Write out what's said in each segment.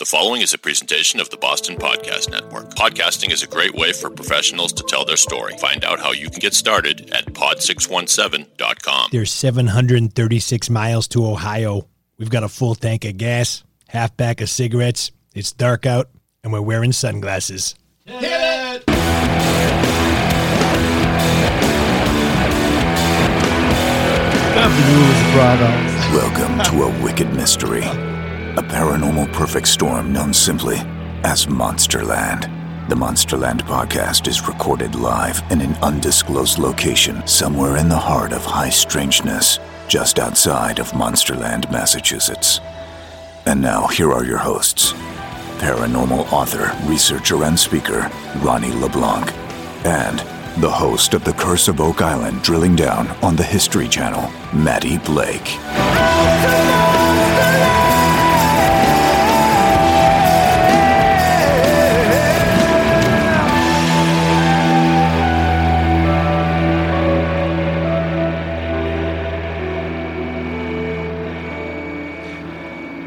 The following is a presentation of the Boston Podcast Network. Podcasting is a great way for professionals to tell their story. Find out how you can get started at pod617.com. There's 736 miles to Ohio. We've got a full tank of gas, half pack of cigarettes. It's dark out, and we're wearing sunglasses. Hit it! Welcome to a wicked mystery. A paranormal perfect storm known simply as Monsterland. The Monsterland podcast is recorded live in an undisclosed location somewhere in the heart of high strangeness, just outside of Monsterland, Massachusetts. And now, here are your hosts paranormal author, researcher, and speaker, Ronnie LeBlanc, and the host of The Curse of Oak Island Drilling Down on the History Channel, Matty Blake.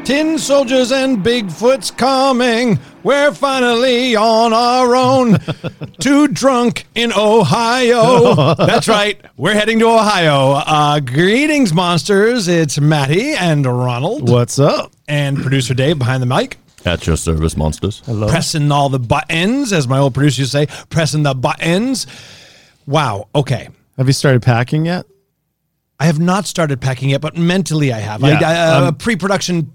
Tin soldiers and Bigfoot's coming. We're finally on our own. Too drunk in Ohio. That's right. We're heading to Ohio. Uh, greetings, monsters. It's Matty and Ronald What's up? and producer Dave behind the mic. At your service, monsters. Hello. Pressing all the buttons, as my old producer used to say, pressing the buttons. Wow. Okay. Have you started packing yet? I have not started packing yet, but mentally I have. Yeah, I, I, uh, a um, pre-production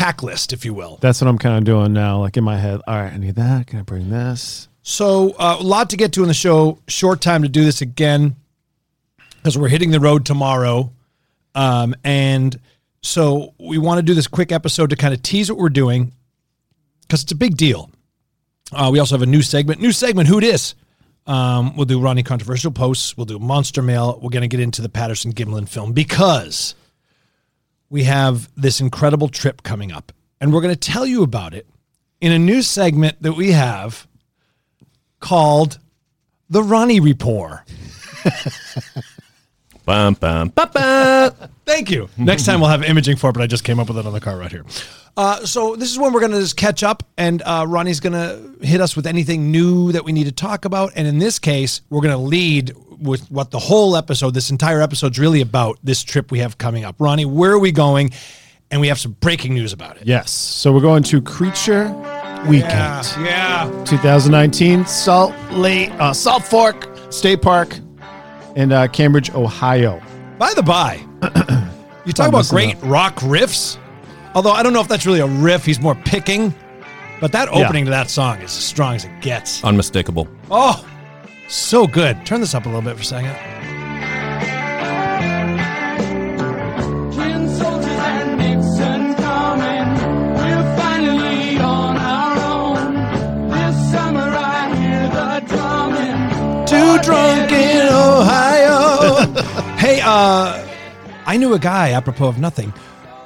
pack list, if you will. That's what I'm kind of doing now. Like in my head, all right, I need that. Can I bring this? So uh, a lot to get to in the show. Short time to do this again because we're hitting the road tomorrow, um, and so we want to do this quick episode to kind of tease what we're doing because it's a big deal. Uh, we also have a new segment. New segment. Who dis? Um, we'll do Ronnie controversial posts. We'll do monster mail. We're going to get into the Patterson Gimlin film because we have this incredible trip coming up, and we're going to tell you about it in a new segment that we have called the Ronnie Report. Bum, bum, ba, ba. Thank you. Next time we'll have imaging for it, but I just came up with it on the car right here. Uh, so this is when we're going to just catch up, and uh, Ronnie's going to hit us with anything new that we need to talk about. And in this case, we're going to lead with what the whole episode, this entire episode's really about. This trip we have coming up, Ronnie. Where are we going? And we have some breaking news about it. Yes. So we're going to Creature Weekend, yeah. 2019, Salt Lake, uh, Salt Fork State Park, in uh, Cambridge, Ohio. By the by, you talk I'm about messing great rock riffs. Although I don't know if that's really a riff; he's more picking. But that Yeah. opening to that song is as strong as it gets. Unmistakable. Oh, so good. Turn this up a little bit for a second. Tin soldiers uh, I knew a guy, apropos of nothing,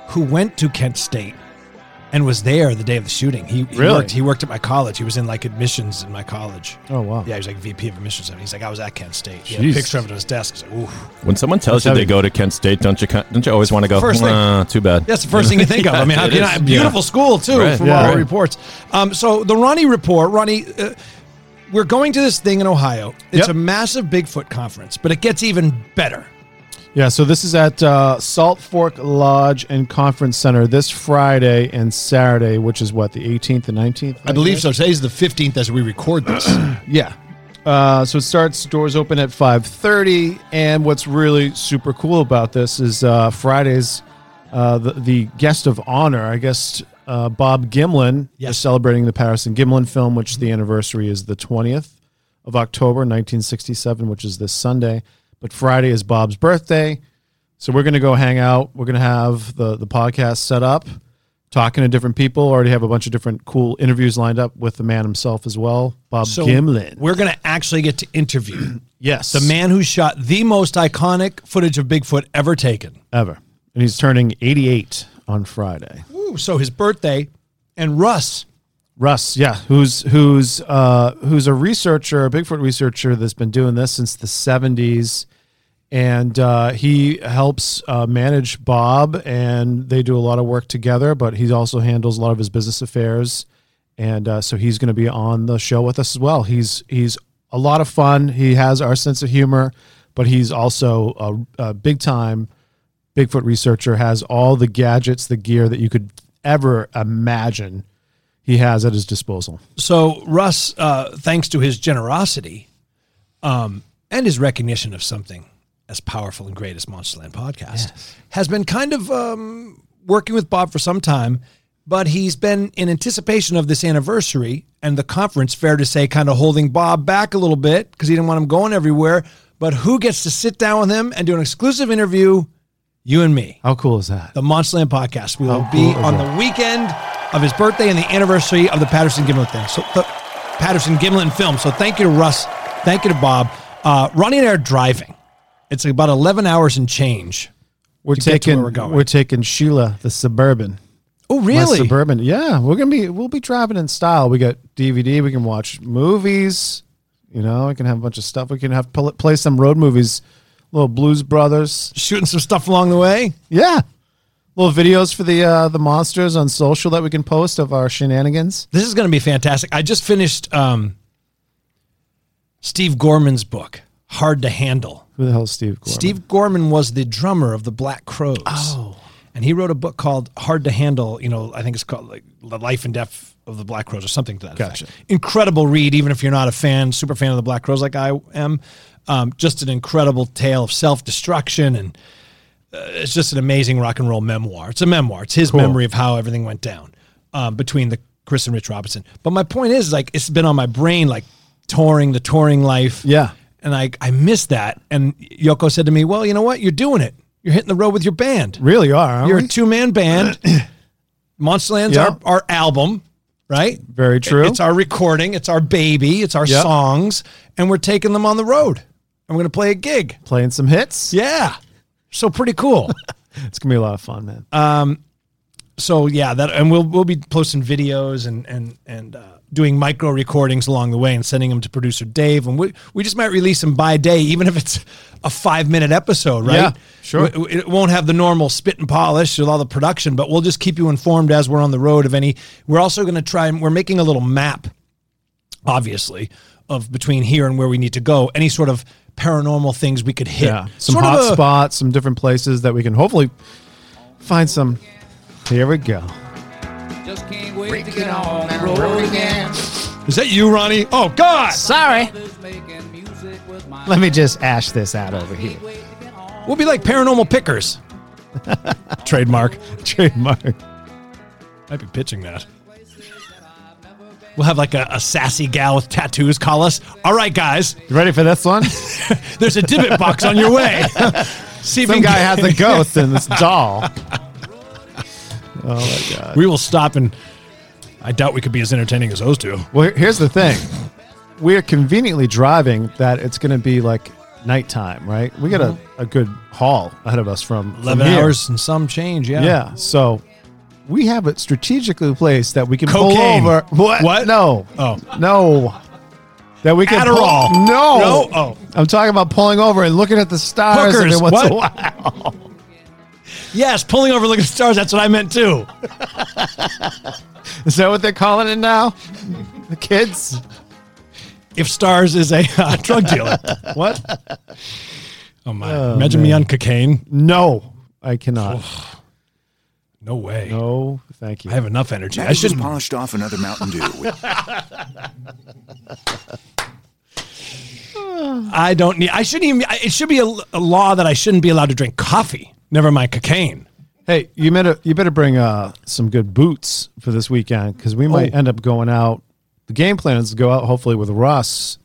who went to Kent State and was there the day of the shooting. He, he Really? worked. He worked at my college. He was in like admissions in my college. Oh, wow. Yeah, he was like VP of admissions. And he's like, I was at Kent State. He had a Jeez. picture of it on his desk. He's like, ooh. When someone tells That's you they go to Kent State, don't you ki- don't you always want to go? First thing. "Uh, too bad. That's the first thing you think of. I mean, how It can you is. not? Beautiful school too, Right. from Yeah. all Right. reports. Um, so the Ronnie report, Ronnie, uh, we're going to this thing in Ohio. It's Yep. a massive Bigfoot conference, but it gets even better. Yeah, so this is at uh, Salt Fork Lodge and Conference Center this Friday and Saturday, which is what, the 18th and 19th? I believe so. Today's the fifteenth as we record this. Yeah. Uh, so it starts doors open at 5.30 and what's really super cool about this is uh, friday's uh, the, the guest of honor i guess uh, bob gimlin Yes. is celebrating the patterson gimlin film which the anniversary is the 20th of october 1967 which is this sunday but friday is bob's birthday so we're going to go hang out we're going to have the, the podcast set up talking to different people already have a bunch of different cool interviews lined up with the man himself as well bob So gimlin we're going to actually get to interview Yes. the man who shot the most iconic footage of Bigfoot ever taken. ever. And he's turning 88 on Friday. Ooh, so his birthday, and Russ. Russ, yeah, who's who's uh, who's a researcher, a Bigfoot researcher that's been doing this since the 70s and uh, he helps uh, manage Bob, and they do a lot of work together. But he also handles a lot of his business affairs, and uh, so he's going to be on the show with us as well. He's he's a lot of fun. He has our sense of humor, but he's also a, a big time Bigfoot researcher. Has all the gadgets, the gear that you could ever imagine. He has at his disposal. So Russ, uh, thanks to his generosity, um, and his recognition of something as powerful and great as Monsterland podcast, has been kind of um, working with Bob for some time. But he's been in anticipation of this anniversary and the conference, fair to say, kind of holding Bob back a little bit because he didn't want him going everywhere. But who gets to sit down with him and do an exclusive interview? You and me How cool is that? the Monsterland podcast. We will How be cool on that? the weekend of his birthday and the anniversary of the Patterson Gimlin thing. So the Patterson Gimlin film. So thank you to Russ. Thank you to Bob. Uh, Ronnie and I are driving. It's about 11 hours and change. We're to get to taking we're, going. we're taking Sheila the suburban. Oh, My really? suburban. Yeah, we're gonna be we'll be driving in style. We got DVD. We can watch movies. You know, we can have a bunch of stuff. We can have play some road movies. Little Blues Brothers. Shooting some stuff along the way. Yeah, little videos for the uh, the monsters on social that we can post of our shenanigans. This is going to be fantastic. I just finished um, Steve Gorman's book, Hard to Handle. Who the hell is Steve? Gorman? Steve Gorman was the drummer of the Black Crowes. Oh. And he wrote a book called Hard to Handle. You know, I think it's called like The Life and Death of the Black Crowes or something to that Gotcha. effect. Incredible read, even if you're not a fan, super fan of the Black Crowes like I am. Um, just an incredible tale of self destruction. And uh, it's just an amazing rock and roll memoir. It's a memoir, it's his memory of how everything went down um, between the Chris and Rich Robinson. But my point is, like, it's been on my brain, like touring, the touring life. Yeah. And I, I missed that. And Yoko said to me, Well, you know what? You're doing it. You're hitting the road with your band. Really are. You're we? a two man band. Monsterland's Yeah. our, our album, right? Very true. It's our recording. It's our baby. It's our Yep. songs. And we're taking them on the road. And we're going to play a gig. playing some hits. Yeah. So pretty cool. It's gonna be a lot of fun, man. Uh, so yeah, that and we'll we'll be posting videos and and and uh, doing micro recordings along the way and sending them to producer Dave, and we we just might release them by day, even if it's a five minute episode, right? Yeah, sure. W- It won't have the normal spit and polish with all the production, but we'll just keep you informed as we're on the road of any. We're also going to try and we're making a little map, obviously, of between here and where we need to go. Any sort of paranormal things we could hit. Yeah, some Sort hot a- spots, some different places that we can hopefully find some. Here we go. Just can't to get on the road again. Is that you, Ronnie? Oh God! Sorry. Making music with my Let me just ash this out over here. We'll be like paranormal pickers. Trademark. Trademark. Might be pitching that. We'll have like a, a sassy gal with tattoos call us. All right, guys, You ready for this one? there's a divot box on your way. See if Some guy has a ghost in this doll. Oh my oh, god. We will stop and I doubt we could be as entertaining as those two. Well, here's the thing. We're conveniently driving that it's going to be like nighttime, right? We got a, mm-hmm. a good haul ahead of us from from 11 here. hours and some change, yeah. Yeah. So we have it strategically placed that we can Cocaine. pull over. What? What? No. Oh. No. That we can Adderall. Pull, no. No? Oh. I'm talking about pulling over and looking at the stars every Hookers. once in a while. Yes, pulling over looking at the stars. That's what I meant too. Is that what they're calling it now? The kids? If stars is a uh, drug dealer. What? Oh my. Imagine me on cocaine. No, I cannot. No way. No, thank you. I have enough energy. I I just shouldn't. polished off another Mountain Dew. I don't need. I shouldn't even. It should be a, a law that I shouldn't be allowed to drink coffee. Never mind cocaine. Hey, you better you better bring uh, some good boots for this weekend because we might Oh. end up going out. The game plan is to go out hopefully with Russ.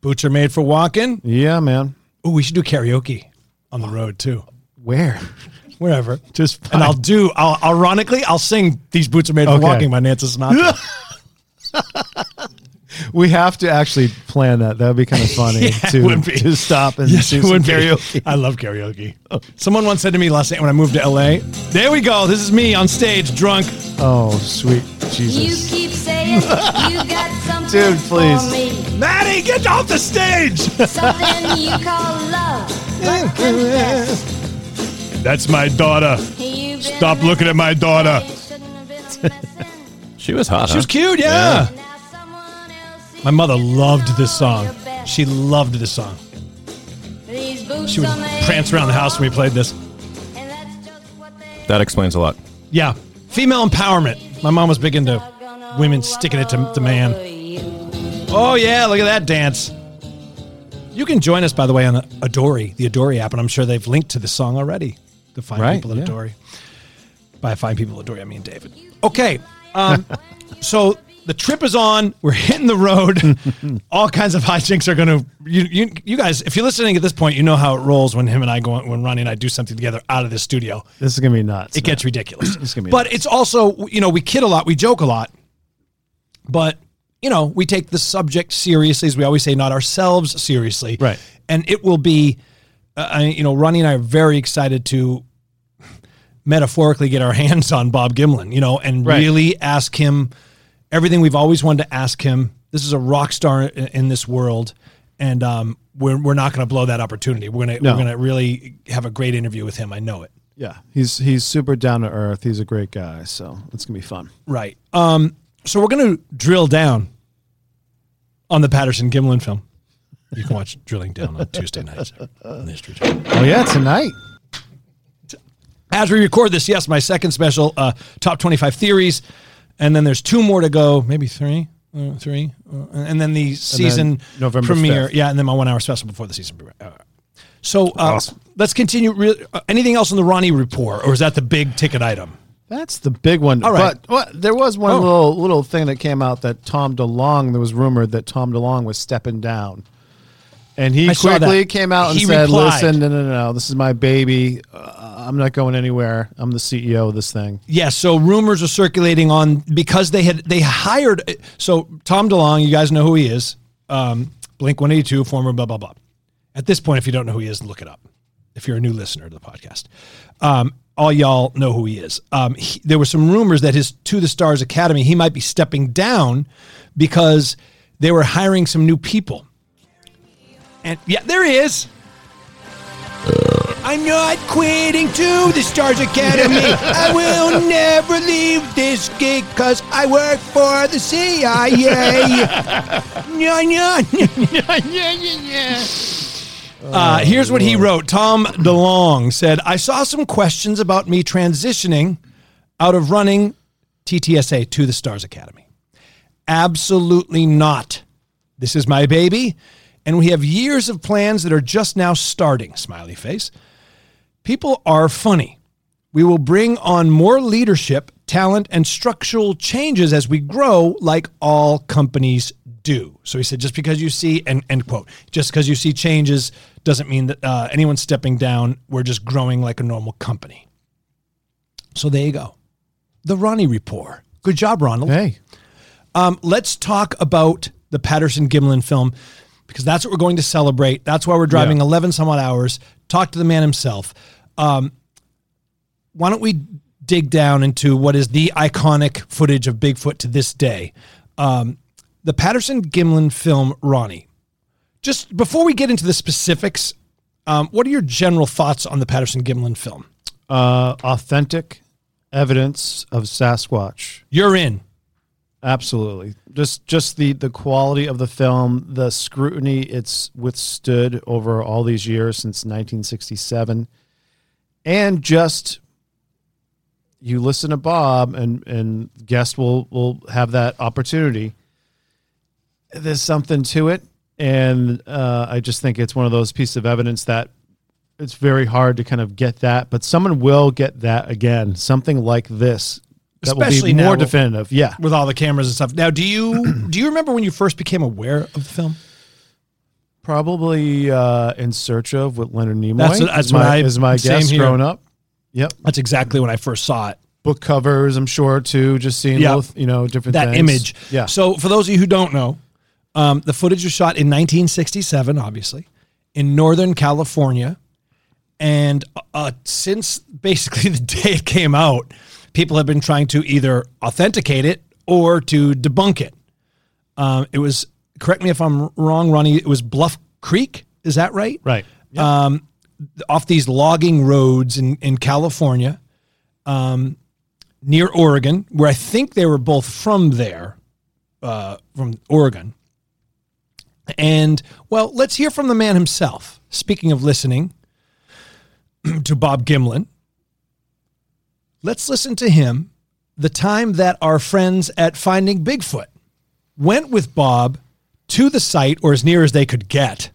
Boots are made for walking. Yeah, man. Oh, we should do karaoke on the road too. Where? Wherever. Just And I'll do. I'll ironically, I'll sing "These Boots Are Made for Walking" by Nancy Sinatra. we have to actually plan that. That would be kind of funny Yeah, to, would be. to stop and yes, do some would be. karaoke. I love karaoke. Someone once said to me last night when I moved to LA, "There we go. This is me on stage, drunk." Oh, sweet You Jesus. keep saying you got something Dude, please. for me. Matty, get off the stage. Something you call love. That's my daughter. Stop looking at my daughter. She was hot. She was cute, yeah. My mother loved this song. She loved this song. She would prance around the house when we played this. That explains a lot. Yeah. Female empowerment. My mom was big into women sticking it to the man. Oh, yeah, look at that dance. You can join us, by the way, on Adori, the Adori app, and I'm sure they've linked to the song already. The Fine Right, People at yeah. Adori. By Fine People at Adori, I mean David. Okay. Um, so the trip is on. We're hitting the road. All kinds of hijinks are going to. You, you, you guys, if you're listening at this point, you know how it rolls when him and I go, when Ronnie and I do something together out of the studio. This is gonna be nuts. It gets ridiculous. gonna be but nuts. it's also, you know, we kid a lot, we joke a lot, but you know, we take the subject seriously, as we always say, not ourselves seriously. Right. And it will be, uh, I- you know, Ronnie and I are very excited to metaphorically get our hands on Bob Gimlin, you know, and Right. really ask him everything we've always wanted to ask him. This is a rock star in, in this world. And um, we're, we're not going to blow that opportunity. We're going to No. we're going to really have a great interview with him. I know it. Yeah, he's he's super down to earth. He's a great guy, so it's gonna be fun. Right. Um, so we're going to drill down on the Patterson Gimlin film. You can watch Drilling Down on Tuesday nights on the History Channel. Oh yeah, tonight. As we record this, yes, my second special, uh, Top 25 Theories. And then there's two more to go, maybe three, uh, three. Uh, and then the season November premiere. 5th. Yeah, and then my one hour special before the season premiere. Uh, so uh, Awesome. let's continue. Re- uh, anything else on the Ronnie report, or is that the big ticket item? That's the big one. All right. But what, there was one Oh. little little thing that came out that Tom DeLonge. There was rumored that Tom DeLonge was stepping down, and he I quickly came out and He said, replied. "Listen, no, no, no, this is my baby. Uh, I'm not going anywhere. I'm the CEO of this thing." Yes. so rumors are circulating on because they had they hired. So Tom DeLonge, you guys know who he is. Um, Blink One Eighty Two, former blah blah blah. At this point, if you don't know who he is, look it up. If you're a new listener to the podcast, um, all y'all know who he is. Um, he- there were some rumors that his To the Stars Academy he might be stepping down because they were hiring some new people. And yeah, there he is. I'm not quitting to the Stars Academy. I will never leave this gig because I work for the CIA. Yeah, yeah, yeah, yeah, yeah. Uh, here's what he wrote. Tom DeLonge said, I saw some questions about me transitioning out of running TTSA to the Stars Academy. Absolutely not. This is my baby, and we have years of plans that are just now starting. Smiley face. People are funny. We will bring on more leadership, talent, and structural changes as we grow, like all companies do. So he said, just because you see, and end quote, just because you see changes doesn't mean that uh, anyone's stepping down. We're just growing like a normal company. So there you go. The Ronnie Report. Good job, Ronald. Hey, Um, let's talk about the Patterson Gimlin film because that's what we're going to celebrate. That's why we're driving Yeah. 11 some odd hours. Talk to the man himself. Um, why don't we dig down into what is the iconic footage of Bigfoot to this day? Um, the Patterson Gimlin film, Ronnie. Just before we get into the specifics, um, what are your general thoughts on the Patterson Gimlin film? uh, authentic evidence of Sasquatch. You're in. Absolutely. Just just the the quality of the film, the scrutiny it's withstood over all these years since 1967. And just you listen to Bob and and guest will will have that opportunity. There's something to it and uh, I just think it's one of those pieces of evidence that it's very hard to kind of get that, but someone will get that again. Something like this that Especially will be more with- definitive. Yeah. with all the cameras and stuff. Now, do you do you remember when you first became aware of the film? Probably uh, in search of with Leonard Nimoy. That's- that's my, I- is my guess here. growing up. Yep. That's exactly when I first saw it. Book covers, I'm sure too. Just seeing Yeah. both, you know, different That things. image. Yeah. So, for those of you who don't know, um, the footage was shot in 1967, obviously, in Northern California, and uh, since basically the day it came out, people have been trying to either authenticate it or to debunk it. Um, it was correct me if I'm wrong, Ronnie. It was Bluff Creek. Is that right? right. Um, off these logging roads in in California, um, near Oregon, where I think they were both from there, uh, from Oregon. And well, let's hear from the man himself. Speaking of listening to Bob Gimlin, let's listen to him the time that our friends at Finding Bigfoot went with Bob to the site, or as near as they could get,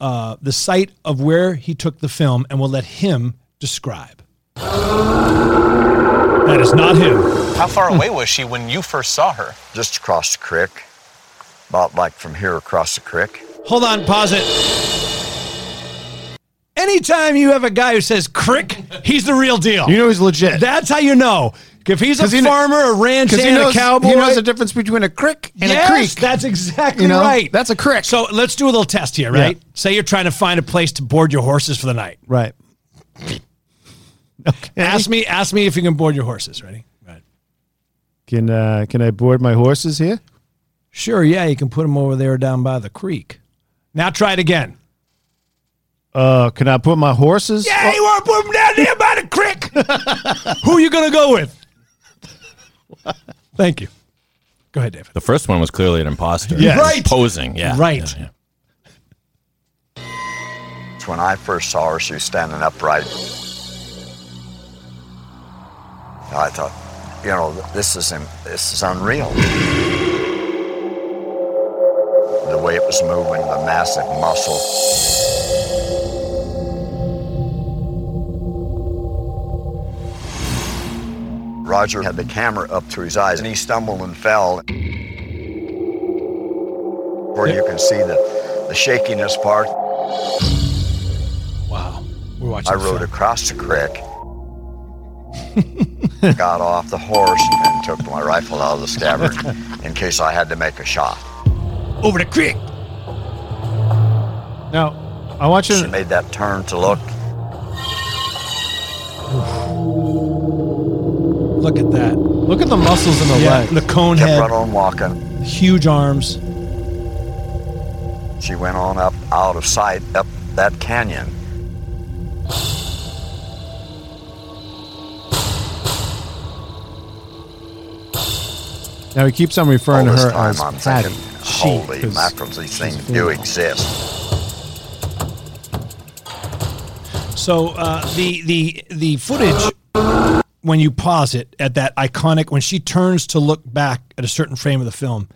uh, the site of where he took the film, and we'll let him describe. That is not him. How far away was she when you first saw her? just across the creek, about like from here across the creek. Hold on, pause it. Anytime you have a guy who says crick, he's the real deal. You know he's legit. That's how you know. If he's a 'Cause he kn- farmer, a ranch he knows, a cowboy, he knows the difference between a crick and yes, a creek. That's exactly You know, right. that's a crick. So let's do a little test here, right? Say you're trying to find a place to board your horses for the night. right. Okay. Ask me, ask me if you can board your horses. Ready? Right. Can uh, can I board my horses here? Sure. Yeah, you can put them over there down by the creek. Now try it again. Uh, can I put my horses? Yeah, you want to put them down there by the creek? Who you gonna go with? Thank you. Go ahead, David. The first one was clearly an imposter. Yes. He was Right. Posing. Yeah. Right. Yeah, yeah. It's when I first saw her, she was standing upright. I thought, you know, this is this is unreal. The way it was moving, the massive muscle. Roger had the camera up to his eyes, and he stumbled and fell. Where you can see the, the shakiness part. Wow. We're watching. I rode across the creek, got off the horse, and took my rifle out of the scabbard in case I had to make a shot. over the creek. Now, I want you She to. made that turn to look. Look at that. Look at the muscles in the Yeah, leg. the cone Kept head, right on walking. huge arms. She went on up out of sight up that canyon. Now he keeps on referring All to her time as I'm Patty. thinking, She, holy 'cause mackerels, these things do exist. So uh, the the the footage when you pause it at that iconic when she turns to look back at a certain frame of the film,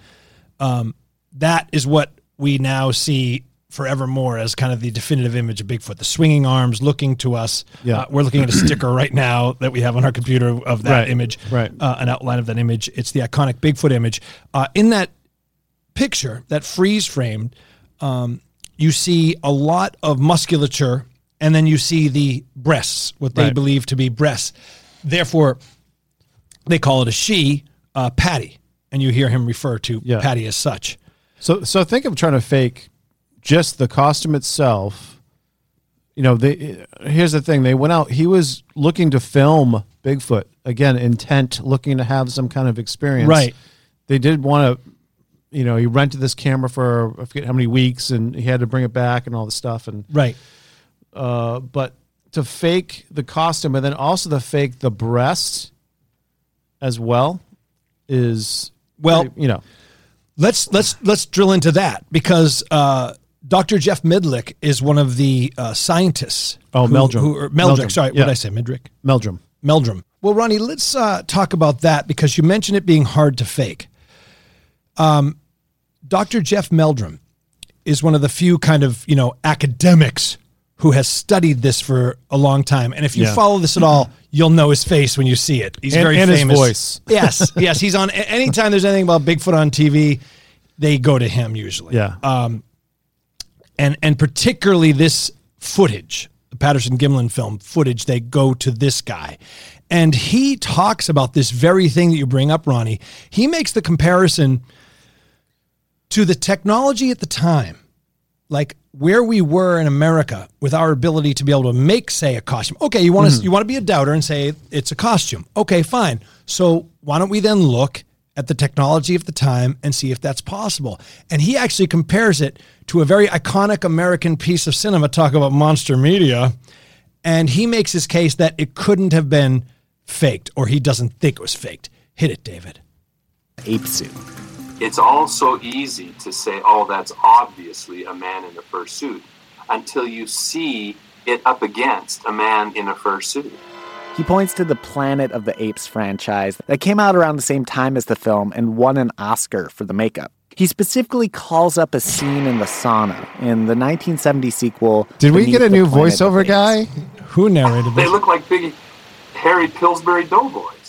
um, that is what we now see forevermore as kind of the definitive image of Bigfoot. The swinging arms looking to us. Yeah. Uh, we're looking at a sticker right now that we have on our computer of that Right, image. right. Uh, an outline of that image. It's the iconic Bigfoot image. Uh, in that picture, that freeze framed, um, you see a lot of musculature, and then you see the breasts, what they Right. believe to be breasts. Therefore, they call it a she, uh, Patty, and you hear him refer to Yeah. Patty as such. So, so think of trying to fake just the costume itself. You know, they here's the thing: they went out. He was looking to film Bigfoot again, intent, looking to have some kind of experience. Right. They did want to. You know, he rented this camera for I forget how many weeks, and he had to bring it back and all the stuff. And Right. uh, but to fake the costume and then also to fake the breasts as well is Well- you know Let's let's let's drill into that because uh, Dr. Jeff Midlick is one of the uh, scientists. Oh, who- Meldrum. Who, or Meldrick, Meldrum, sorry, what did I say? Midrick? Meldrum. Meldrum. Well, Ronnie, let's uh, talk about that because you mentioned it being hard to fake. Um, Dr. Jeff Meldrum is one of the few kind of you know academics who has studied this for a long time, and if you Yeah. follow this at all, you'll know his face when you see it. He's And- very and his famous. voice. yes, yes, he's on. Anytime there's anything about Bigfoot on TV, they go to him usually Yeah. Um, and and particularly this footage, the Patterson Gimlin film footage, they go to this guy. And he talks about this very thing that you bring up, Ronnie. He makes the comparison to the technology at the time, like where we were in America with our ability to be able to make, say, a costume. Okay, you want to mm-hmm. you want to be a doubter and say it's a costume. Okay, fine. So why don't we then look at the technology of the time and see if that's possible. And he actually compares it to a very iconic American piece of cinema, talk about monster media. And he makes his case that it couldn't have been faked, or he doesn't think it was faked. Hit it, David. ape suit. It's all so easy to say, oh, that's obviously a man in a fur suit, until you see it up against a man in a fur suit. He points to the Planet of the Apes franchise that came out around the same time as the film and won an Oscar for the makeup. He specifically calls up a scene in the sauna in the 1970 sequel. Did we get a new voiceover guy? Who narrated They look like big, hairy Pillsbury Doughboys.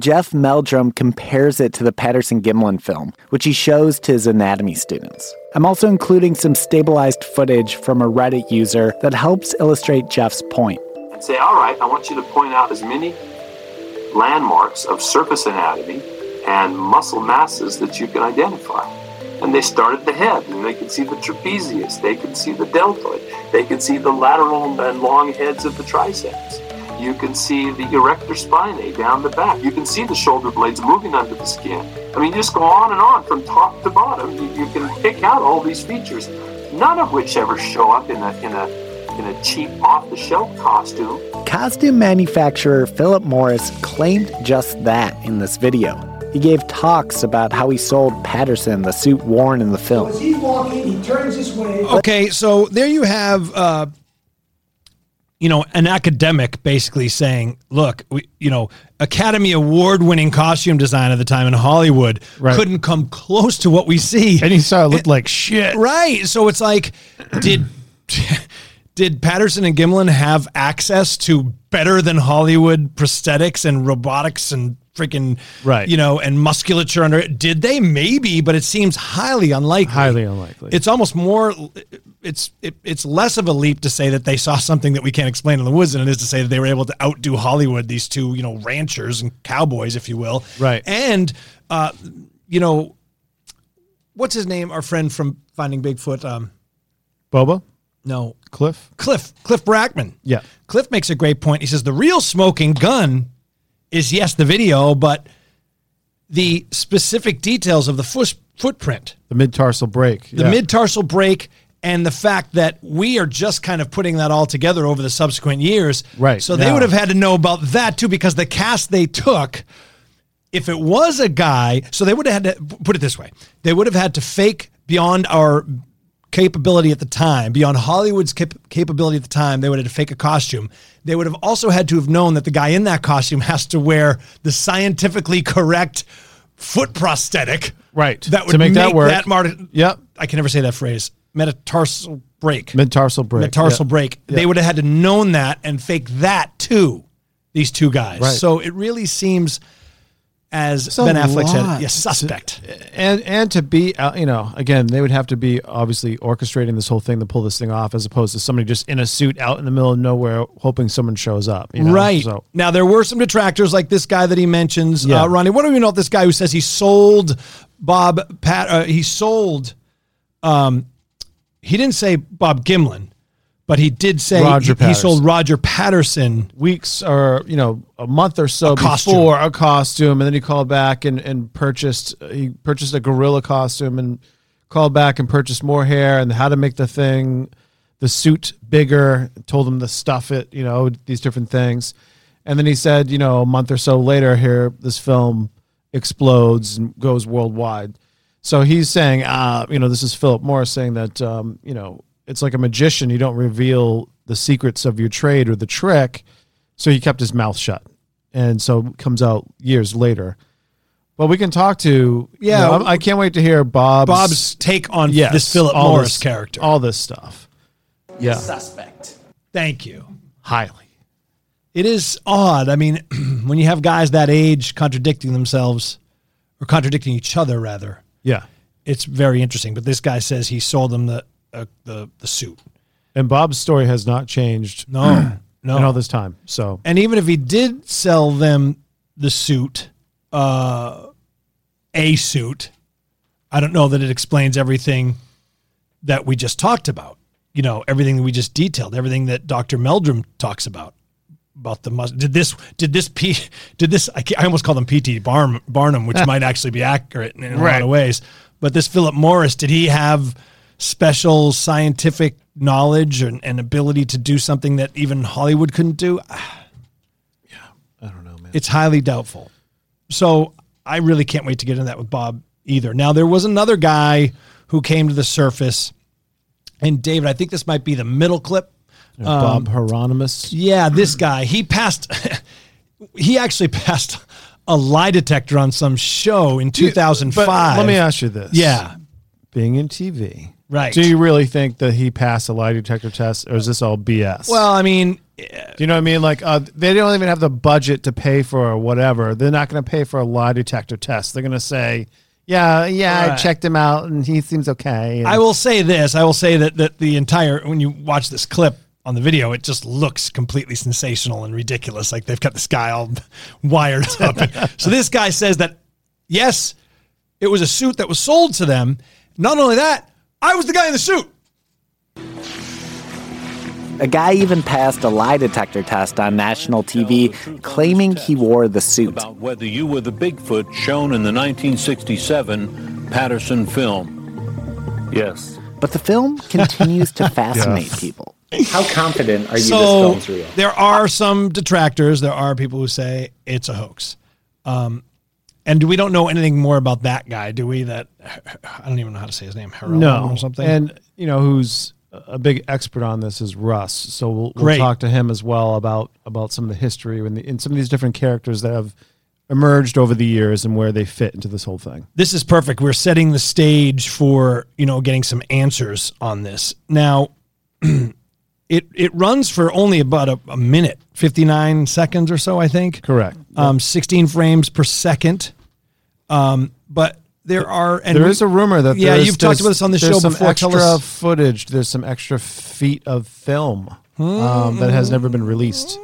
Jeff Meldrum compares it to the Patterson Gimlin film, which he shows to his anatomy students. I'm also including some stabilized footage from a Reddit user that helps illustrate Jeff's point. and say, all right, I want you to point out as many landmarks of surface anatomy and muscle masses that you can identify. And they start at the head, and they can see the trapezius, they can see the deltoid, they can see the lateral and long heads of the triceps. You can see the erector spinae down the back. You can see the shoulder blades moving under the skin. I mean, you just go on and on from top to bottom. You, you can pick out all these features, none of which ever show up in a in a in a cheap off-the-shelf costume. Costume manufacturer Philip Morris claimed just that in this video. He gave talks about how he sold Patterson the suit worn in the film. As he's walking, he turns this way. Okay, so there you have, uh, you know, an academic basically saying, "Look, we, you know, Academy Award-winning costume design at the time in Hollywood Right. couldn't come close to what we see." And he saw it looked like shit. Right. So it's like, did did Patterson and Gimlin have access to better than Hollywood prosthetics and robotics and freaking Right. you know and musculature under it? Did they? Maybe, but it seems highly unlikely. Highly unlikely. It's almost more. It's it, it's less of a leap to say that they saw something that we can't explain in the woods than it is to say that they were able to outdo Hollywood. These two, you know, ranchers and cowboys, if you will. Right. And uh, you know, what's his name? Our friend from Finding Bigfoot. Um, Boba? no, Cliff? Cliff. Cliff Barackman. Yeah. Cliff makes a great point. He says the real smoking gun is yes the video, but the specific details of the foot, footprint, The mid tarsal break. the mid tarsal break, and the fact that we are just kind of putting that all together over the subsequent years. Right, So they would have had to know about that too, because the cast they took, if it was a guy, so they would have had to put it this way: they would have had to fake beyond our capability at the time, beyond Hollywood's cap- capability at the time, they would have to fake a costume. They would have also had to have known that the guy in that costume has to wear the scientifically correct foot prosthetic. Right. That To would make that work. That mar- Yep. I can never say that phrase. Metatarsal break. Metatarsal break. Metatarsal yeah. break. Yeah. They would have had to known that and fake that too. These two guys. Right. So it really seems, as Ben Affleck said, yes, suspect. and and to be uh, you know again they would have to be obviously orchestrating this whole thing to pull this thing off as opposed to somebody just in a suit out in the middle of nowhere hoping someone shows up you know? Right. so Now, there were some detractors like this guy that he mentions. Yeah. Uh, Ronnie, what do we know about this guy who says he sold Bob Pat? Uh, he sold, um, he didn't say Bob Gimlin, but he did say Roger he, he sold Roger Patterson. weeks or you know a month or so A costume. before a costume and then he called back and, and purchased he purchased a gorilla costume and called back and purchased more hair and how to make the thing the suit bigger told him to stuff it you know these different things and then he said you know a month or so later here this film explodes and goes worldwide so he's saying uh you know this is philip morris saying that um you know it's like a magician you don't reveal the secrets of your trade or the trick so he kept his mouth shut and so it comes out years later but we can talk to Yeah. you know, I'm- can't wait to hear bob's Bob's take on yes, this Philip Morris this- character. all this stuff yeah Suspect. Thank you. highly It is odd. I mean, when you have guys that age contradicting themselves or contradicting each other, rather, yeah it's very interesting. But this guy says he sold them the uh, the the suit. and bob's story has not changed No, no. in all this time so And even if he did sell them the suit, uh, a suit, I don't know that it explains everything that we just talked about. You know, everything that we just detailed, everything that Dr. Meldrum talks about. about the mus- did this did this P did this I, I almost call them PT Barnum, Barnum which might actually be accurate in, a lot of ways but this Philip Morris did he have special scientific knowledge and, and ability to do something that even Hollywood couldn't do yeah I don't know, man. it's highly doubtful so I really can't wait to get into that with Bob either now there was another guy who came to the surface and David I think this might be the middle clip Uh, Bob Hieronymus. yeah, this guy, he passed, he actually passed a lie detector on some show in 2005. But let me ask you this. Yeah. Being in TV. Right. Do you really think that he passed a lie detector test or is this all BS? Well, I mean, Do you know what I mean? Like, uh, they don't even have the budget to pay for whatever. They're not going to pay for a lie detector test. They're going to say, yeah, yeah, I checked him out and he seems okay. And I will say this. I will say that, that the entire, when you watch this clip on the video, it just looks completely sensational and ridiculous. Like they've got this guy all wired up. so this guy says that, yes, it was a suit that was sold to them. Not only that, I was the guy in the suit. A guy even passed a lie detector test on national TV claiming he wore the suit. about whether you were the Bigfoot shown in the 1967 Patterson film. Yes. But the film continues to fascinate people. How confident are you so this film's real? there are some detractors. There are people who say it's a hoax. Um, and we don't know anything more about that guy, do we? That I don't even know how to say his name. Harold no. or something. And, you know, who's a big expert on this is Russ. So we'll, we'll talk to him as well about, about some of the history and, the, and some of these different characters that have emerged over the years and where they fit into this whole thing. this is perfect. We're setting the stage for you know getting some answers on this. Now, it it runs for only about a, a minute, fifty nine seconds or so, I think. Correct. Um, sixteen frames per second. Um, but there are and there we- is a rumor that yeah, you've talked about this on the show some before. Extra us- footage. There's some extra feet of film um, that has never been released.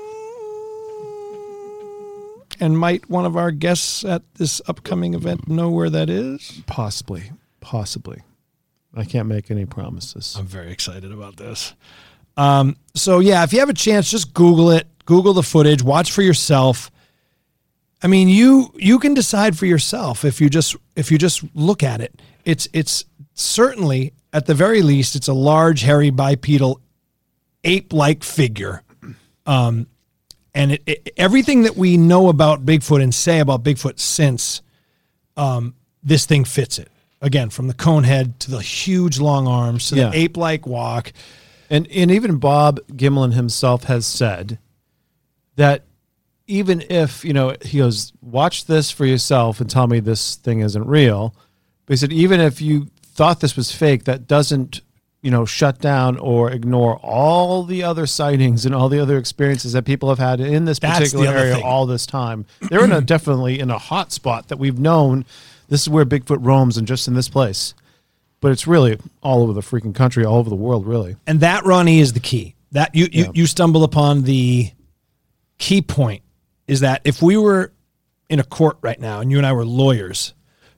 And might one of our guests at this upcoming event know where that is? Possibly, possibly. I can't make any promises. I'm very excited about this. Um, so yeah, if you have a chance, just Google it. Google the footage. Watch for yourself. I mean, you you can decide for yourself if you just if you just look at it. It's it's certainly at the very least it's a large, hairy, bipedal, ape-like figure. Um, and it, it, everything that we know about Bigfoot and say about Bigfoot since um, this thing fits it. Again, from the cone head to the huge long arms to Yeah. the ape-like walk. And and even Bob Gimlin himself has said that even if you know he goes, watch this for yourself and tell me this thing isn't real. But he said even if you thought this was fake, that doesn't you know shut down or ignore all the other sightings and all the other experiences that people have had in this That's particular area thing. all this time. They're in a definitely in a hot spot that we've known. This is where Bigfoot roams, and just in this place. But it's really all over the freaking country, all over the world, really. And that, Ronnie, is the key. That you you, Yeah. you stumble upon the key point is that if we were in a court right now and you and I were lawyers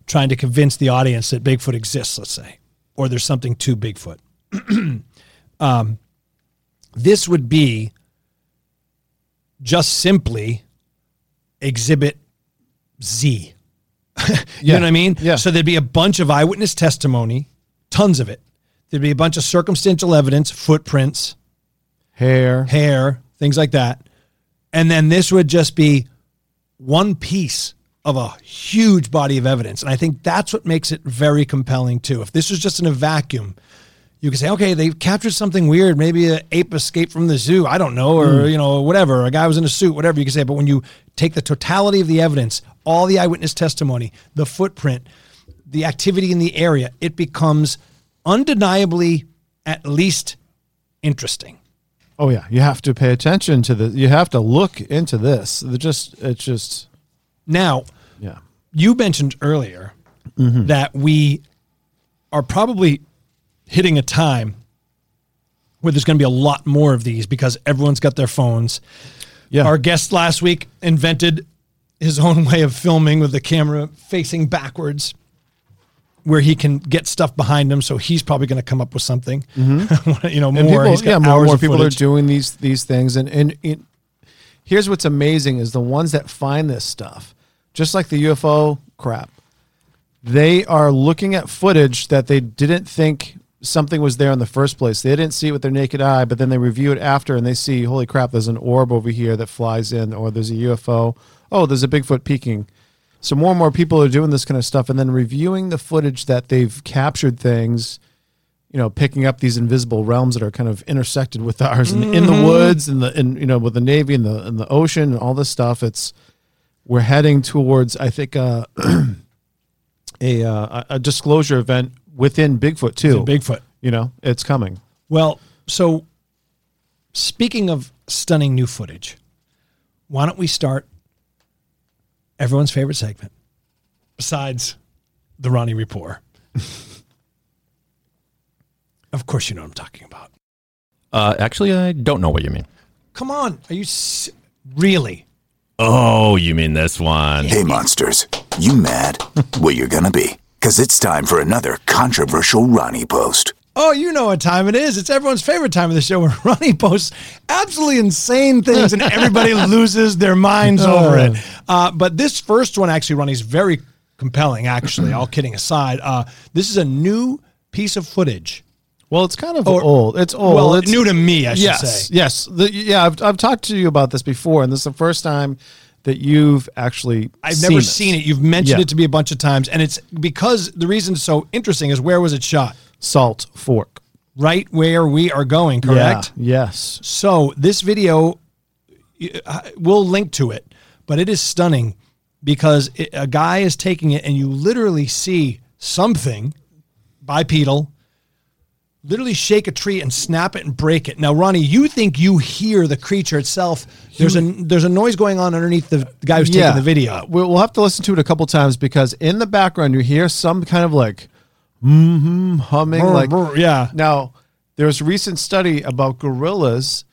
trying to convince the audience that Bigfoot exists, let's say, or there's something to Bigfoot, um, this would be just simply exhibit Z. you Yeah. know what I mean? Yeah. So there'd be a bunch of eyewitness testimony, tons of it. There'd be a bunch of circumstantial evidence, footprints, Hair. hair, things like that. And then this would just be one piece of a huge body of evidence. And I think that's what makes it very compelling too. If this was just in a vacuum, you could say, okay, they captured something weird. Maybe an ape escaped from the zoo. I don't know, or Hmm. you know, whatever. A guy was in a suit, whatever you could say. But when you take the totality of the evidence, all the eyewitness testimony, the footprint, the activity in the area, it becomes undeniably at least interesting. Oh yeah, you have to pay attention to the. You have to look into this. The just it's just Now, yeah. you mentioned earlier mm-hmm. that we are probably hitting a time where there's going to be a lot more of these because everyone's got their phones. Yeah. Our guest last week invented his own way of filming with the camera facing backwards where he can get stuff behind him so he's probably going to come up with something mm-hmm. you know more people, yeah, more more people footage. are doing these these things, and and it, here's what's amazing is the ones that find this stuff, just like the UFO crap, they are looking at footage that they didn't think something was there in the first place. They didn't see it with their naked eye, but then they review it after and they see, holy crap, there's an orb over here that flies in, or there's a UFO. Oh, there's a Bigfoot peeking. So more and more people are doing this kind of stuff and then reviewing the footage that they've captured things, you know, picking up these invisible realms that are kind of intersected with ours in, in the Mhm. woods and the in you know with the navy and the and the ocean and all this stuff. It's we're heading towards I think uh, a uh, a disclosure event within Bigfoot too. Within Bigfoot. you know, it's coming. Well, so speaking of stunning new footage, why don't we start everyone's favorite segment besides the Ronnie Report? of course, you know what I'm talking about. Uh, actually, I don't know what you mean. Come on, are you s- really? Oh, you mean this one? Hey, monsters. You mad? well, you're gonna be. Because it's time for another controversial Ronnie post. Oh, you know what time it is. It's everyone's favorite time of the show where Ronnie posts absolutely insane things and everybody loses their minds over it. Uh, but this first one, actually, Ronnie's very compelling, actually, all kidding aside. Uh, this is a new piece of footage. Well, it's kind of Or- old. It's old. Well, it's new to me, I should yes, say. Yes, The- yeah. I've, I've talked to you about this before, and this is the first time that you've actually. I've never seen it. You've mentioned Yeah. it to me a bunch of times. And it's because the reason it's so interesting is where was it shot? Salt Fork. Right where we are going, correct? Yeah, yes. So this video, uh, we'll link to it, but it is stunning because it, a guy is taking it and you literally see something bipedal literally shake a tree and snap it and break it. Now, Ronnie, you think you hear the creature itself. There's a there's a noise going on underneath the, the guy who's taking the video. Uh, we'll have to listen to it a couple times because in the background you hear some kind of like mm-hmm, humming. Brr, like brr, yeah. Now there's a recent study about gorillas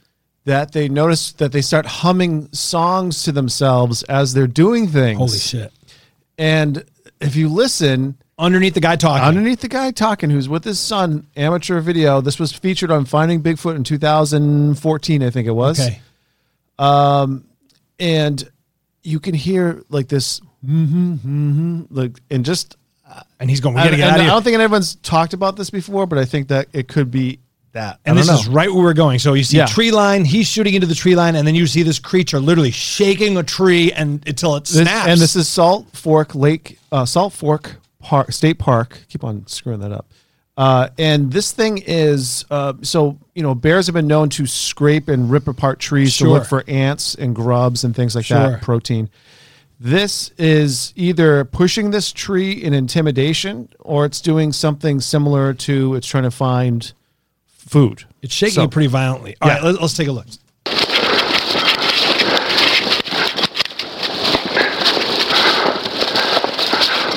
that they notice that they start humming songs to themselves as they're doing things. Holy shit. And if you listen underneath the guy talking, underneath the guy talking, who's with his son, amateur video. This was featured on Finding Bigfoot in 2014, I think it was. Okay. Um, and you can hear like this, mm-hmm, mm-hmm, like, and just, and he's going, we I, gotta get out of I here. don't think anyone's talked about this before, but I think that it could be that. And this don't is know. right where we're going. So you see Yeah. a tree line, he's shooting into the tree line, and then you see this creature literally shaking a tree and until it This- snaps. and this is Salt Fork Lake, uh, Salt Fork Park, State Park. Keep on screwing that up. Uh, and this thing is uh, so you know bears have been known to scrape and rip apart trees to look for ants and grubs and things like Sure. that, protein. This is either pushing this tree in intimidation or it's doing something similar to it's trying to find food. It's shaking So- it pretty violently. All Yeah. right, let, let's take a look.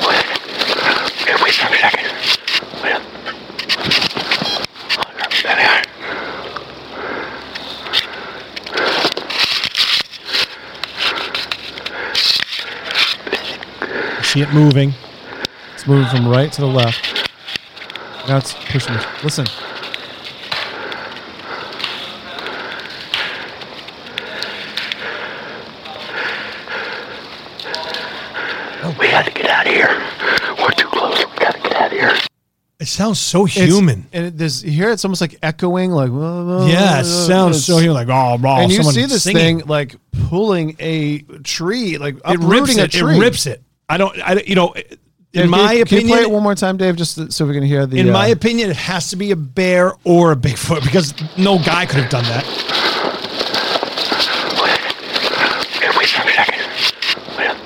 Hey, wait a second. Wait up. There they are. You see it moving. It's moving from right to the left. Now it's pushing. Listen. Oh, we gotta get out of here. We're too close. We gotta get out of here. It sounds so It's- human. and it, there's, you hear it's almost like echoing, like Yeah, it sounds so human, like, oh, oh, and you see this singing. thing like pulling a tree, like it rips it. a tree. It rips it. I don't. I you know. In Dave, my can you opinion, play it one more time, Dave, just so we can hear the. in uh, my opinion, it has to be a bear or a Bigfoot because no guy could have done that. Hey, wait a second. Wait up.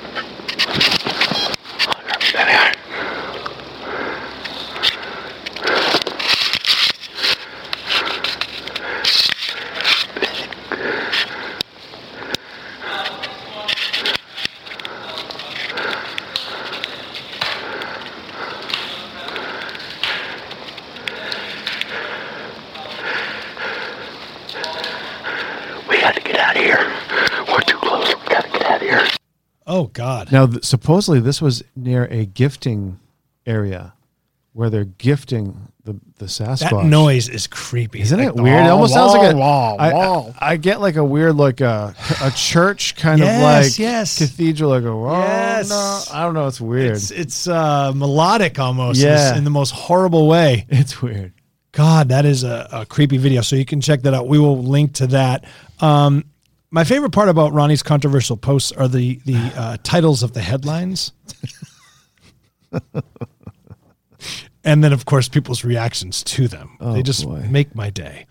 There they are. We gotta get out of here. We're too close. We gotta get out of here. Oh God. Now, th- supposedly, this was near a gifting area where they're gifting the the Sasquatch. That noise is creepy. Isn't Like it weird? It wah, almost sounds like a. wah, I- wah. I, I get like a weird like a a church kind Yes, of like yes. cathedral. Like a oh, Yes. no. I don't know. It's weird. It's it's uh, melodic almost. in Yeah. in the most horrible way. It's weird. God, that is a, a creepy video. So you can check that out. We will link to that. Um, my favorite part about Ronnie's controversial posts are the the uh, titles of the headlines, and then of course people's reactions to them. Oh, they just boy. make my day.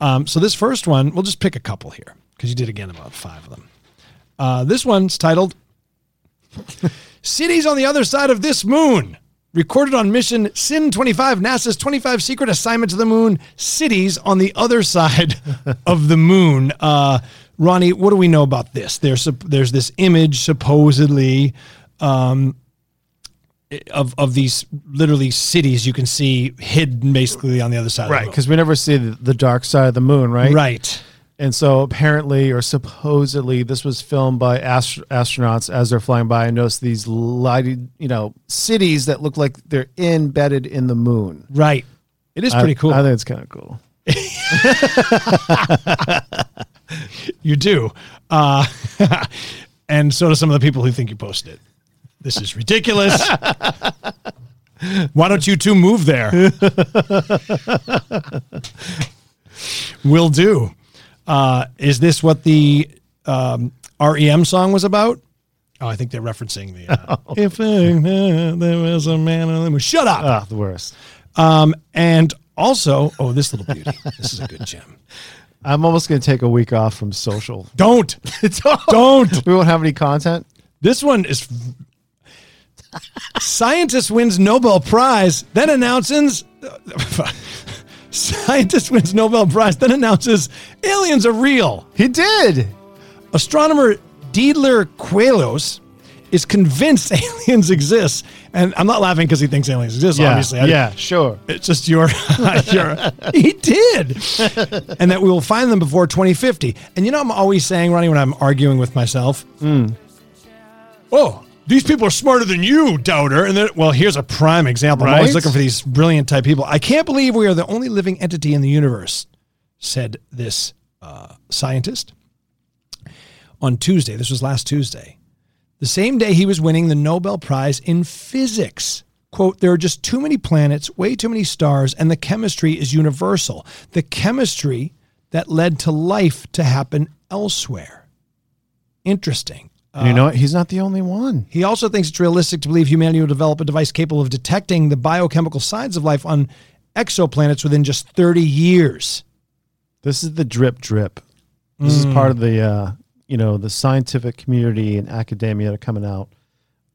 Um, so this first one, we'll just pick a couple here because you did again about five of them. Uh, this one's titled "Cities on the Other Side of This Moon." Recorded on mission SIN 25, NASA's 25 secret assignment to the moon, cities on the other side of the moon. Uh, Ronnie, what do we know about this? There's there's this image supposedly um, of of these literally cities you can see hidden basically on the other side. Right, of the moon. because we never see the, the dark side of the moon, right? Right. And so apparently, or supposedly, this was filmed by ast- astronauts as they're flying by and noticed these lighted, you know, cities that look like they're embedded in the moon. Right. It is I- pretty cool. I think it's kind of cool. you do. Uh, and so do some of the people who think you posted it. This is ridiculous. Why don't you two move there? Will do. Uh, is this what the um, REM song was about? Oh, I think they're referencing the. Uh, if uh, there was a man in the moon. Shut up. Ah, the worst. Um, and also, oh, this little beauty. This is a good gem. I'm almost going to take a week off from social. Don't. Don't. We won't have any content. This one is scientist wins Nobel Prize, then announces scientist wins Nobel Prize, then announces aliens are real. He did. Astronomer Didier Queloz is convinced aliens exist, and I'm not laughing because he thinks aliens exist. Yeah, obviously, I- yeah, sure. It's just your, your he did, and that we will find them before 2050. And you know, I'm always saying, Ronnie, when I'm arguing with myself, oh, these people are smarter than you, doubter. And then, well, here's a prime example. I'm always looking for these brilliant type people. I can't believe we are the only living entity in the universe, said this uh, scientist on Tuesday. This was last Tuesday. The same day he was winning the Nobel Prize in physics. Quote, there are just too many planets, way too many stars, and the chemistry is universal. The chemistry that led to life to happen elsewhere. Interesting. And you know what? He's not the only one. He also thinks it's realistic to believe humanity will develop a device capable of detecting the biochemical signs of life on exoplanets within just 30 years. This is the drip drip. This is Mm. part of the uh, you know the scientific community and academia are coming out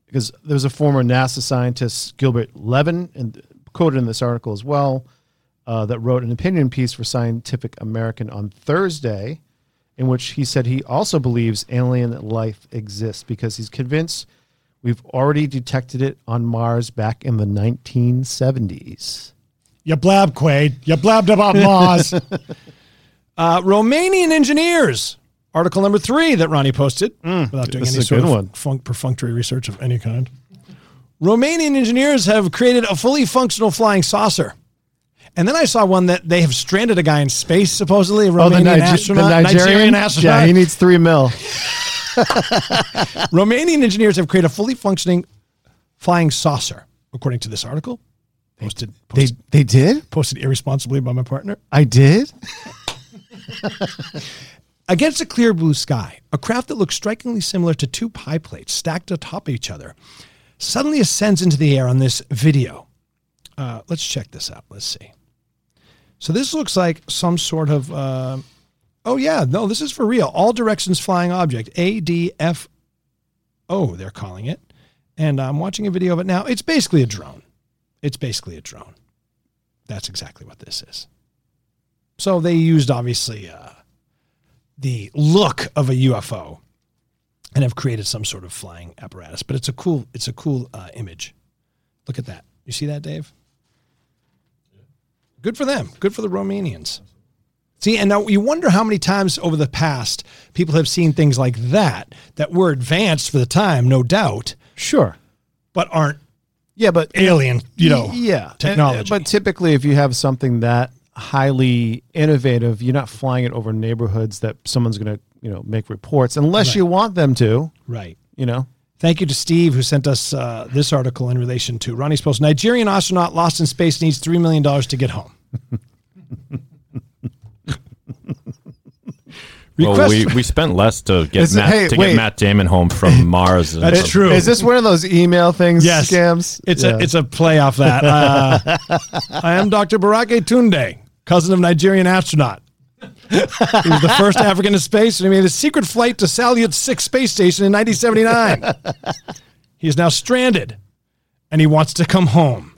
because there was a former NASA scientist Gilbert Levin and quoted in this article as well uh, that wrote an opinion piece for Scientific American on Thursday in which he said he also believes alien life exists because he's convinced we've already detected it on Mars back in the 1970s. You blab, Quaid. You blabbed about Mars. uh, Romanian engineers. Article number three that Ronnie posted hmm. without doing any sort good of one. Func- perfunctory research of any kind. Romanian engineers have created a fully functional flying saucer. And then I saw one that they have stranded a guy in space, supposedly, a oh, Romanian Nige- astronaut. Nigerian astronaut. Yeah, he needs three mil. Romanian engineers have created a fully functioning flying saucer, according to this article. Posted, They posted, they did. posted irresponsibly by my partner. I did. Against a clear blue sky, a craft that looks strikingly similar to two pie plates stacked atop each other suddenly ascends into the air on this video. Uh, let's check this out. Let's see. So this looks like some sort of. Uh, oh yeah, no, this is for real. All directions flying object ADFO. They're calling it, and I'm watching a video of it now. It's basically a drone. It's basically a drone. That's exactly what this is. So they used obviously uh, the look of a UFO and have created some sort of flying apparatus. But it's a cool, it's a cool uh, image. Look at that. You see that, Dave? Good for them. Good for the Romanians. See, and now you wonder how many times over the past people have seen things like that that were advanced for the time, no doubt, Sure. but aren't Yeah, but alien, you know, yeah, technology. But typically, if you have something that highly innovative, you're not flying it over neighborhoods that someone's going to, you know, make reports unless Right. you want them to. Right. You know. Thank you to Steve who sent us uh, this article in relation to Ronnie's post. Nigerian astronaut lost in space needs three million dollars to get home. Well, we, we spent less to get Is it- Matt hey, to wait. get Matt Damon home from Mars. and That's some- true. Is this one of those email things? Yes. Scams. It's Yeah. a it's a play off that. Uh, I am Dr. Bakare Tunde, cousin of Nigerian astronaut. he was the first African to space, and he made a secret flight to Salyut 6 space station in 1979. he is now stranded, and he wants to come home.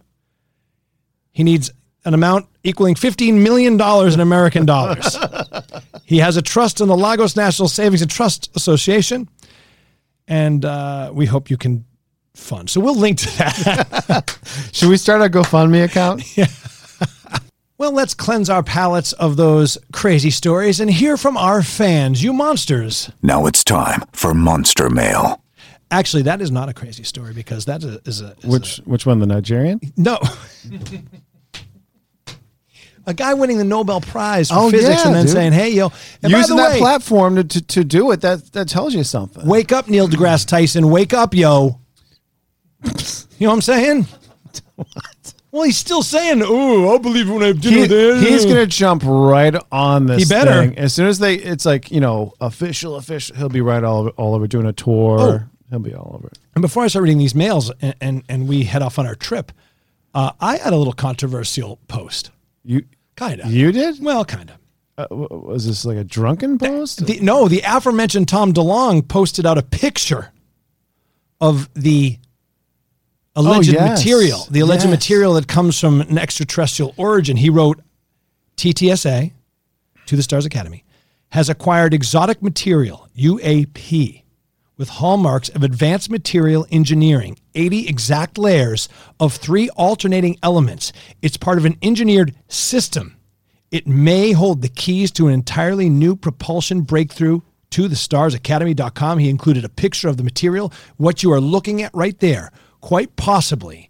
He needs an amount equaling $15 million in American dollars. he has a trust in the Lagos National Savings and Trust Association, and uh, we hope you can fund. So we'll link to that. Should we start a GoFundMe account? Yeah. Well, let's cleanse our palates of those crazy stories and hear from our fans, you monsters. Now it's time for Monster Mail. Actually, that is not a crazy story because that is a, is a, Which which one? The Nigerian? no. A guy winning the Nobel Prize for Oh, physics yeah, and then dude. saying, "Hey, yo," and by Using the that way, platform to, to, to do it, that that tells you something. wake up, Neil deGrasse Tyson, wake up, yo. You know what I'm saying? Well, he's still saying, "Oh, I'll believe it when I have dinner He- there." he's gonna jump right on this. He better. thing. as soon as they. It's like you know, official, official. He'll be right all over, all over doing a tour. Oh. He'll be all over it. And before I start reading these mails and, and, and we head off on our trip, uh, I had a little controversial post. You Kind of. you did? Well, kind of. Uh, was this like a drunken post? The, no, the aforementioned Tom DeLonge posted out a picture of the alleged Oh, yes. material, the alleged Yes. material that comes from an extraterrestrial origin. He wrote TTSA to the Stars Academy has acquired exotic material, UAP, with hallmarks of advanced material engineering, 80 exact layers of three alternating elements. It's part of an engineered system. It may hold the keys to an entirely new propulsion breakthrough to the starsacademy.com. He included a picture of the material. What you are looking at right there, quite possibly,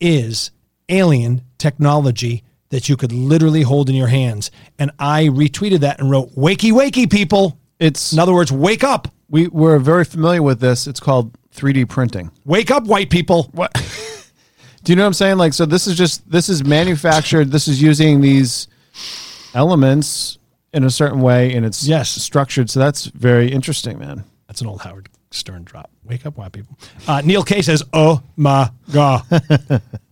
is alien technology that you could literally hold in your hands. And I retweeted that and wrote, Wakey, wakey, people. It's In other words, wake up. we we're very familiar with this. It's called 3D printing. Wake up, white people. What? Do you know what I'm saying? Like, so this is just this is manufactured. This is using these elements in a certain way, and it's Yes. structured. So that's very interesting, man. That's an old Howard Stern drop. Wake up, white people. Uh, Neil K says, "Oh my god."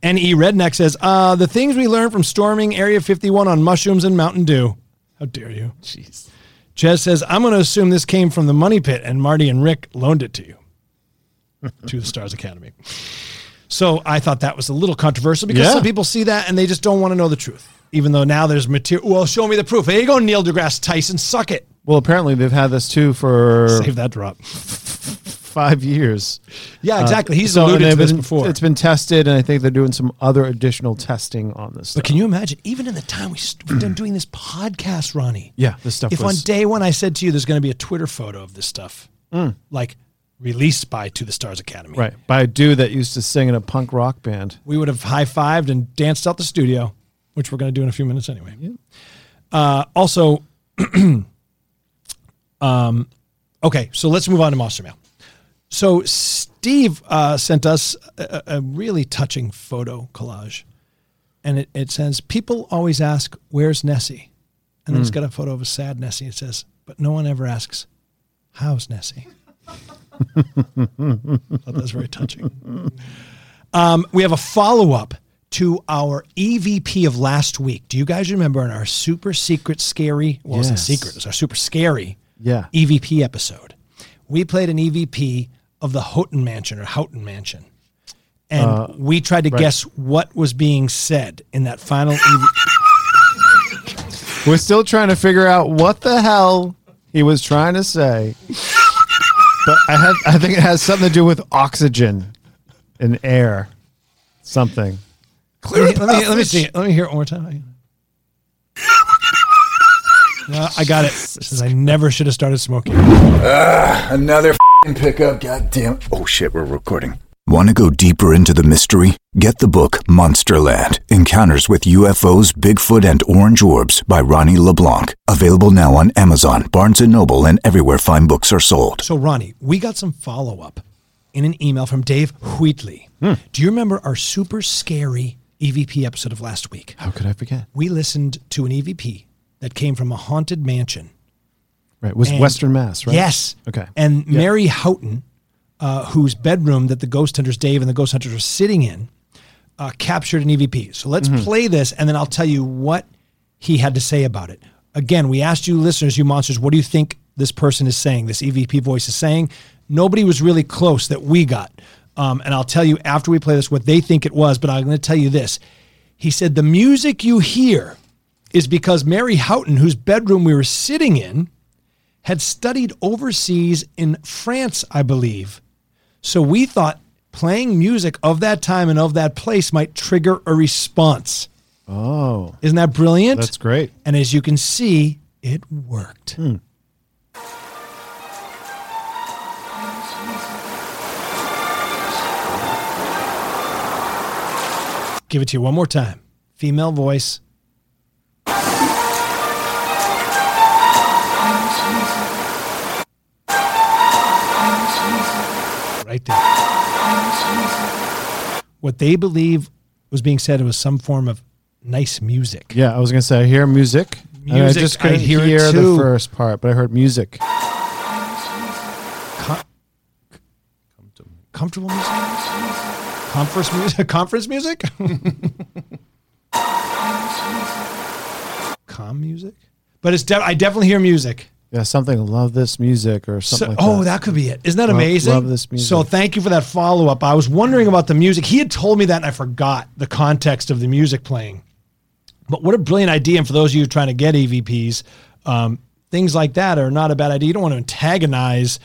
Ne Redneck says, uh, "The things we learned from storming Area 51 on mushrooms and Mountain Dew." How dare you? Jeez. Jez says, "I'm going to assume this came from the Money Pit, and Marty and Rick loaned it to you." to the Stars Academy. So I thought that was a little controversial because Yeah. some people see that and they just don't want to know the truth. Even though now there's material. Well, show me the proof. There you go, Neil deGrasse Tyson. Suck it. Well, apparently they've had this too for Save that drop. Five years. Yeah, exactly. He's So, alluded to this been- before. It's been tested, and I think they're doing some other additional testing on this. But can you imagine, even in the time we st- we've been doing this podcast, Ronnie? Yeah, this stuff If was- on day one I said to you, there's going to be a Twitter photo of this stuff, like released by To the Stars Academy, right by a dude that used to sing in a punk rock band. we would have high fived and danced out the studio, which we're going to do in a few minutes anyway. Uh, also, um, okay, so let's move on to Monster Mail. So Steve uh, sent us a, a really touching photo collage, and it, it says, "People always ask, where's Nessie?" And then it's got a photo of a sad Nessie. It says, "But no one ever asks, how's Nessie?" that's very touching. Um, we have a follow up to our EVP of last week. Do you guys remember in our super secret, scary? Well, it's not Yes. secret. It's our super scary Yeah. EVP episode. We played an EVP of the Houghton Mansion or Houghton Mansion. And Uh, we tried to right. guess what was being said in that final E EVP. We're still trying to figure out what the hell he was trying to say. But I have I think it has something to do with oxygen and air. Something. let, me, let, me, let me see. it. Let me hear it one more time. No, I got it. It says I never should have started smoking. Another fing pickup. God damn. Oh shit, we're recording. Want to go deeper into the mystery? Get the book Monsterland Encounters with UFOs, Bigfoot, and Orange Orbs by Ronnie LeBlanc. Available now on Amazon, Barnes & Noble, and everywhere fine books are sold. So, Ronnie, we got some follow up in an email from Dave Wheatley. Hmm. Do you remember our super scary EVP episode of last week? How could I forget? We listened to an EVP that came from a haunted mansion. Right. It was And- Western Mass, right? Yes. Okay. And. Mary Houghton, uh, whose bedroom that the ghost hunters, Dave and the ghost hunters, are sitting in, uh, captured an EVP. So let's Mhm. play this, and then I'll tell you what he had to say about it. Again, we asked you, listeners, you monsters, what do you think this person is saying? This EVP voice is saying. Nobody was really close that we got. Um, and I'll tell you after we play this what they think it was, but I'm going to tell you this. He said, The music you hear is because Mary Houghton, whose bedroom we were sitting in, had studied overseas in France, I believe. So we thought playing music of that time and of that place might trigger a response. Oh. Isn't that brilliant? That's great. And as you can see, it worked. Hmm. Give it to you one more time. Female voice. Right there. What they believe was being said—it was some form of nice music. Yeah, I was gonna say I hear music. and I Music, just I couldn't hear hear, the first part, but I heard music. Com- comfortable music? Conference music? Conference music? Calm music? But it's de- I definitely hear music. Yeah, something. Love this music or So- something. like oh, that. that could be it. Isn't that Love- amazing? love this music. So thank you for that follow up. I was wondering about the music. He had told me that and I forgot the context of the music playing. But what a brilliant idea. And for those of you trying to get EVPs, um, things like that are not a bad idea. You don't want to antagonize,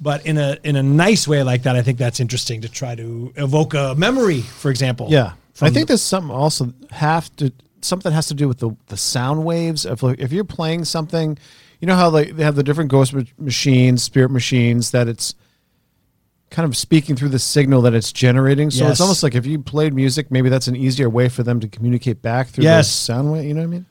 but in a in a nice way like that, I think that's interesting to try to evoke a memory, for example. Yeah, I think the- there's something also have to something has to do with the the sound waves. If if you're playing something, you know how like they have the different ghost ma- machines, spirit machines that it's kind of speaking through the signal that it's generating. So Yes. it's almost like if you played music, maybe that's an easier way for them to communicate back through Yes. the sound wave. You know what I mean?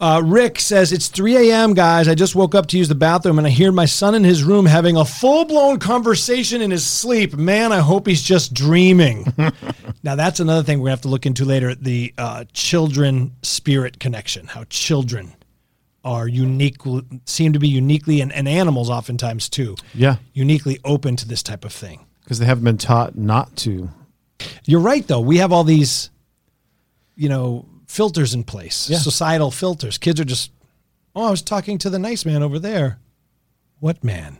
Uh, Rick says, It's 3 a.m., guys. I just woke up to use the bathroom and I hear my son in his room having a full blown conversation in his sleep. Man, I hope he's just dreaming. now, that's another thing we're going to have to look into later the uh, children spirit connection, how children are unique, seem to be uniquely, and, and animals oftentimes too, Yeah, uniquely open to this type of thing. because they haven't been taught not to. You're right, though. We have all these, you know, filters in place, Yeah. societal filters. Kids are just, oh, I was talking to the nice man over there. What man?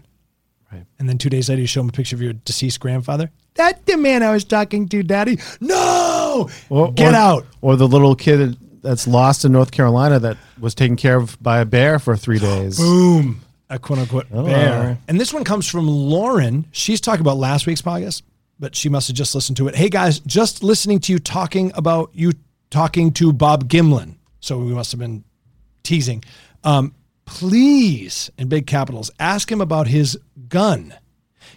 Right. And then two days later, you show him a picture of your deceased grandfather. that the man I was talking to, Daddy. No, Or, get or- out. Or the little kid that's lost in North Carolina that was taken care of by a bear for three days. Boom. A quote unquote Oh. bear. And this one comes from Lauren. She's talking about last week's podcast, but she must have just listened to it. Hey guys, just listening to you talking about you talking to Bob Gimlin. So we must have been teasing. Um, please, in big capitals, ask him about his gun.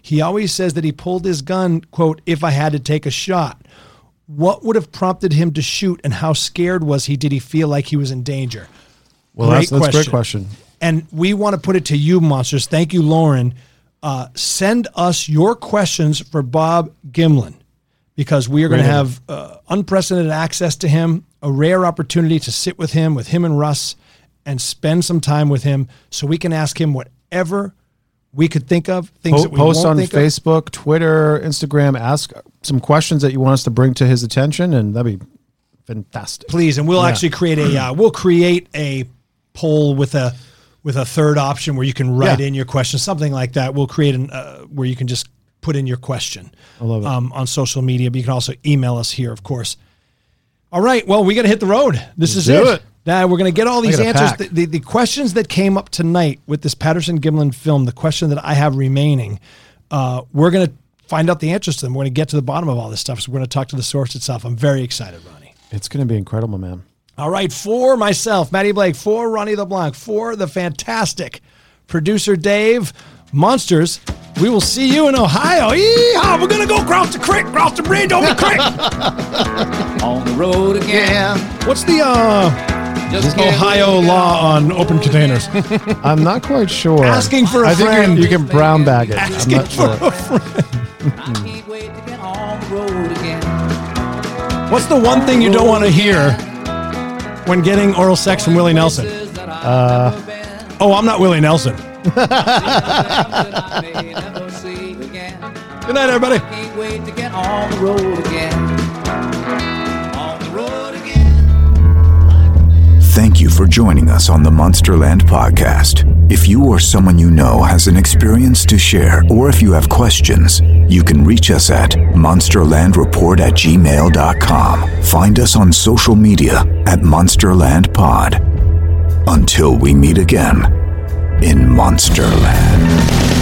He always says that he pulled his gun, quote, if I had to take a shot. What would have prompted him to shoot and how scared was he? Did he feel like he was in danger? Well, that's, that's a great question. And we want to put it to you, monsters. Thank you, Lauren. Uh, send us your questions for Bob Gimlin because we are going to have uh, unprecedented access to him, a rare opportunity to sit with him, with him and Russ, and spend some time with him so we can ask him whatever we could think of, things Po- that we post on think of. Facebook, Twitter, Instagram. Ask some questions that you want us to bring to his attention, and that'd be fantastic. please and we'll Yeah. actually create a uh, we'll create a poll with a with a third option where you can write Yeah. in your question something like that we'll create an uh, where you can just put in your question I love it. um, on social media but you can also email us here of course all right well we got to hit the road this is Do it, it. Now we're going to get all these answers. The, the, the questions that came up tonight with this Patterson Gimlin film, the question that I have remaining, uh, we're going to find out the answers to them. We're going to get to the bottom of all this stuff. So we're going to talk to the source itself. I'm very excited, Ronnie. It's going to be incredible, man. All right, for myself, Matty Blake, for Ronnie LeBlanc, for the fantastic producer Dave, Monsters, We will see you in Ohio. Yeehaw! We're gonna go across the creek, cross the bridge over the creek. On the road again. What's the uh, Just can't Ohio wait law on open containers? I'm not quite sure. Asking for a I think you- friend. You, can brown bag it. I'm Asking not for sure. a friend. Can't wait to get on the road again. What's the one thing you don't want to hear when getting oral sex from Willie Nelson? Uh, Oh, I'm not Willie Nelson. Good night, everybody. Can't wait to get on the road again. Thank you for joining us on the Monsterland podcast. If you or someone you know has an experience to share, or if you have questions, you can reach us at monsterlandreport at gmail.com. Find us on social media at Monsterland Pod. Until we meet again in Monsterland.